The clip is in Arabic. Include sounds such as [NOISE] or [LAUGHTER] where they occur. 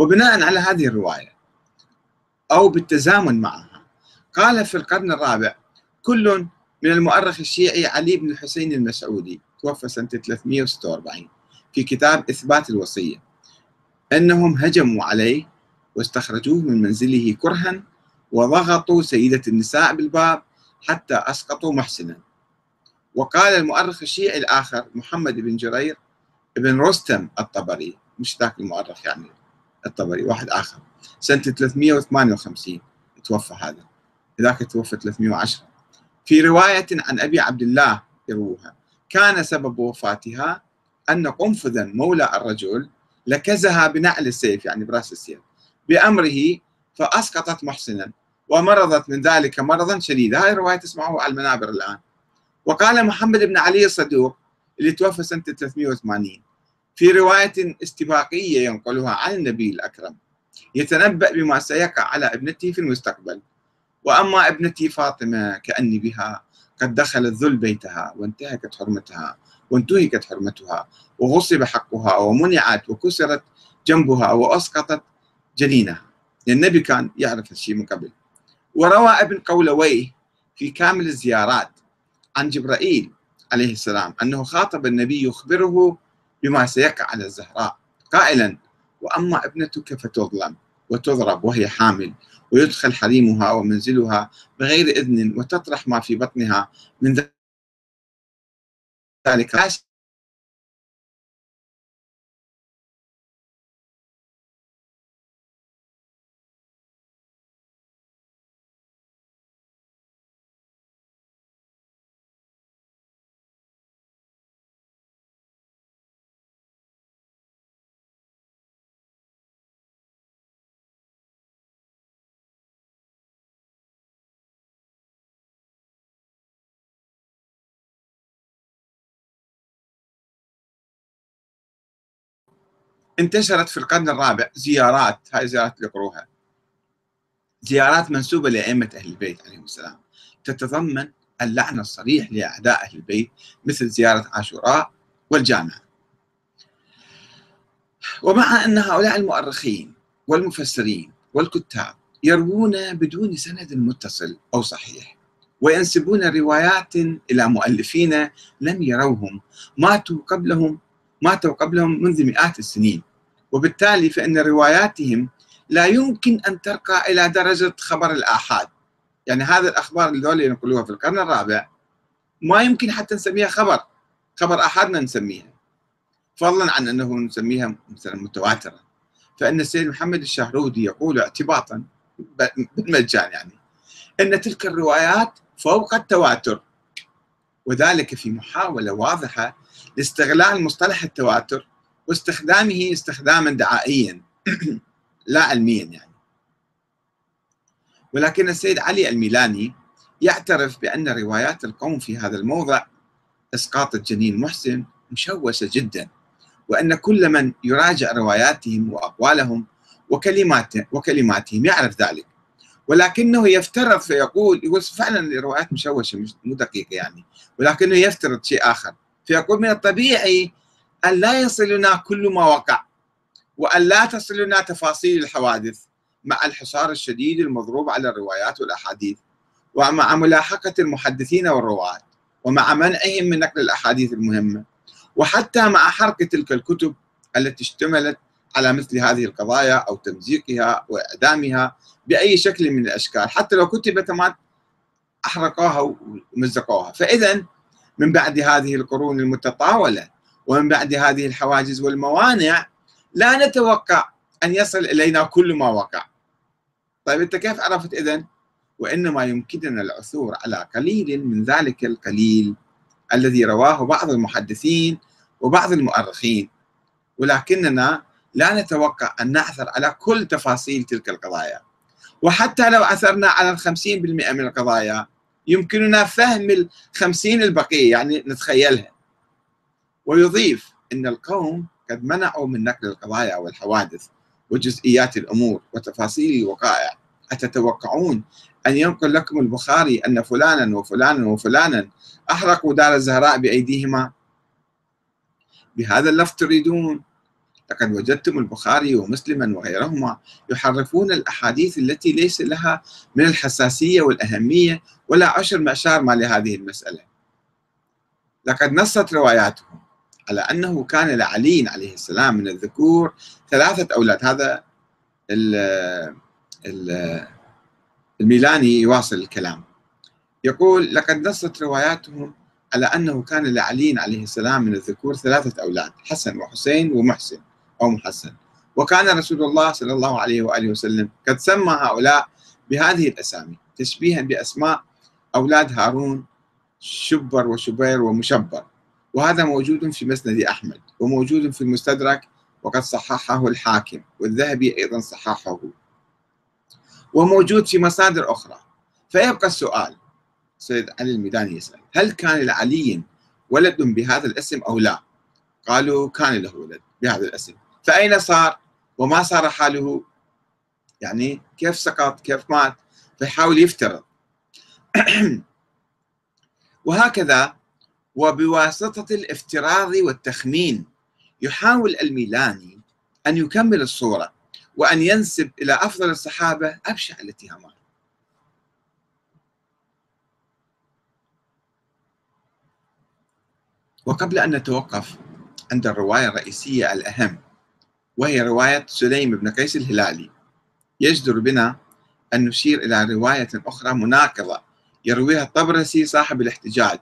وبناء على هذه الرواية أو بالتزامن معها قال في القرن الرابع كل من المؤرخ الشيعي علي بن الحسين المسعودي توفى سنة 346 في كتاب إثبات الوصية. أنهم هجموا عليه واستخرجوه من منزله كرها وضغطوا سيدة النساء بالباب حتى أسقطوا محسنا. وقال المؤرخ الشيعي الآخر محمد بن جرير بن رستم الطبري مش ذاك المؤرخ يعني. الطبري واحد آخر. سنة 358 توفى هذا. ذاك توفى 310 في رواية عن أبي عبد الله يروها كان سبب وفاتها أن قنفذا مولى الرجل لكزها بنعل السيف يعني براس السيف بأمره فأسقطت محسنا ومرضت من ذلك مرضا شديدا. هاي الرواية تسمعوها على المنابر الآن. وقال محمد بن علي الصدوق اللي توفى سنة 380 في رواية استباقية ينقلها عن النبي الأكرم. يتنبأ بما سيقع على ابنته في المستقبل. وأما ابنتي فاطمة كأني بها قد دخل الذل بيتها وانتهكت حرمتها وانتهكت حرمتها وغصب حقها ومنعت وكسرت جنبها وأسقطت جنينها. النبي كان يعرف هالشيء من قبل. وروى ابن قولويه في كامل الزيارات عن جبرائيل عليه السلام أنه خاطب النبي يخبره بما سيقع على الزهراء. قائلا وأما ابنتك فتظلم وتضرب وهي حامل ويدخل حريمها ومنزلها بغير إذن وتطرح ما في بطنها. من ذلك انتشرت في القرن الرابع زيارات هاي زيارات يقروها زيارات منسوبة لأئمة أهل البيت عليهم السلام. تتضمن اللعن الصريح لأعداء أهل البيت مثل زيارة عاشوراء والجامعة ومع أن هؤلاء المؤرخين والمفسرين والكتاب يروون بدون سند متصل أو صحيح وينسبون روايات إلى مؤلفين لم يروهم ماتوا قبلهم ماتوا قبلهم منذ مئات السنين. وبالتالي فإن رواياتهم لا يمكن أن ترقى إلى درجة خبر الآحاد. يعني هذا الأخبار اللي ينقلوها في القرن الرابع ما يمكن حتى نسميها خبر. خبر آحاد ما نسميها. فضلا عن أنه نسميها مثلا متواترة. فإن السيد محمد الشهرودي يقول اعتباطا بالمجان يعني أن تلك الروايات فوق التواتر. وذلك في محاولة واضحة لاستغلال مصطلح التواتر. واستخدامه استخداما دعائيا [CLEARS THROAT] لا علميا يعني. ولكن السيد علي الميلاني يعترف بأن روايات القوم في هذا الموضع إسقاط الجنين محسن مشوشة جدا وأن كل من يراجع رواياتهم وأقوالهم وكلمات وكلماتهم يعرف ذلك. ولكنه يفترض فيقول يقول فعلا الروايات مشوشة مو دقيقة يعني ولكنه يفترض شيء آخر. فيقول من الطبيعي أن لا يصلنا كل ما وقع وأن لا تصلنا تفاصيل الحوادث مع الحصار الشديد المضروب على الروايات والأحاديث ومع ملاحقة المحدثين والرواة ومع منعهم من نقل الأحاديث المهمة وحتى مع حرق تلك الكتب التي اشتملت على مثل هذه القضايا أو تمزيقها وإعدامها بأي شكل من الأشكال حتى لو كتبت ما أحرقوها ومزقوها. فإذا من بعد هذه القرون المتطاولة ومن بعد هذه الحواجز والموانع لا نتوقع أن يصل إلينا كل ما وقع. طيب أنت كيف عرفت إذن؟ وإنما يمكننا العثور على قليل من ذلك القليل الذي رواه بعض المحدثين وبعض المؤرخين. ولكننا لا نتوقع أن نعثر على كل تفاصيل تلك القضايا. وحتى لو عثرنا على الخمسين بالمئة من القضايا يمكننا فهم الخمسين البقية يعني نتخيلها. ويضيف أن القوم قد منعوا من نقل القضايا والحوادث وجزئيات الأمور وتفاصيل الوقائع. أتتوقعون أن ينقل لكم البخاري أن فلانا وفلانا وفلانا أحرقوا دار الزهراء بأيديهما؟ بهذا اللفظ تريدون؟ لقد وجدتم البخاري ومسلما وغيرهما يحرفون الأحاديث التي ليس لها من الحساسية والأهمية ولا عشر معشار ما لهذه المسألة. لقد نصت رواياتهم على أنه كان لعلي عليه السلام من الذكور ثلاثة أولاد. هذا الميلاني يواصل الكلام. يقول لقد نصت رواياتهم على أنه كان لعلي عليه السلام من الذكور ثلاثة أولاد حسن وحسين ومحسن أو محسن. وكان رسول الله صلى الله عليه وآله وسلم قد سمى هؤلاء بهذه الأسامي تشبيها بأسماء أولاد هارون شبر وشبير ومشبر. وهذا موجود في مسند أحمد وموجود في المستدرك وقد صححه الحاكم والذهبي أيضا صححه. وموجود في مصادر أخرى. فيبقى السؤال سيد علي الميداني يسأل هل كان لعلي ولد بهذا الاسم أو لا؟ قالوا كان له ولد بهذا الاسم. فأين صار؟ وما صار حاله؟ يعني كيف سقط؟ كيف مات؟ فيحاول يفترض. [CLEARS THROAT] وهكذا وبواسطة الافتراض والتخمين يحاول الميلاني أن يكمل الصورة وأن ينسب إلى أفضل الصحابة أبشع الاتهامات. وقبل أن نتوقف عند الرواية الرئيسية الأهم وهي رواية سليم بن قيس الهلالي يجدر بنا أن نشير إلى رواية أخرى مناقضة يرويها الطبرسي صاحب الاحتجاج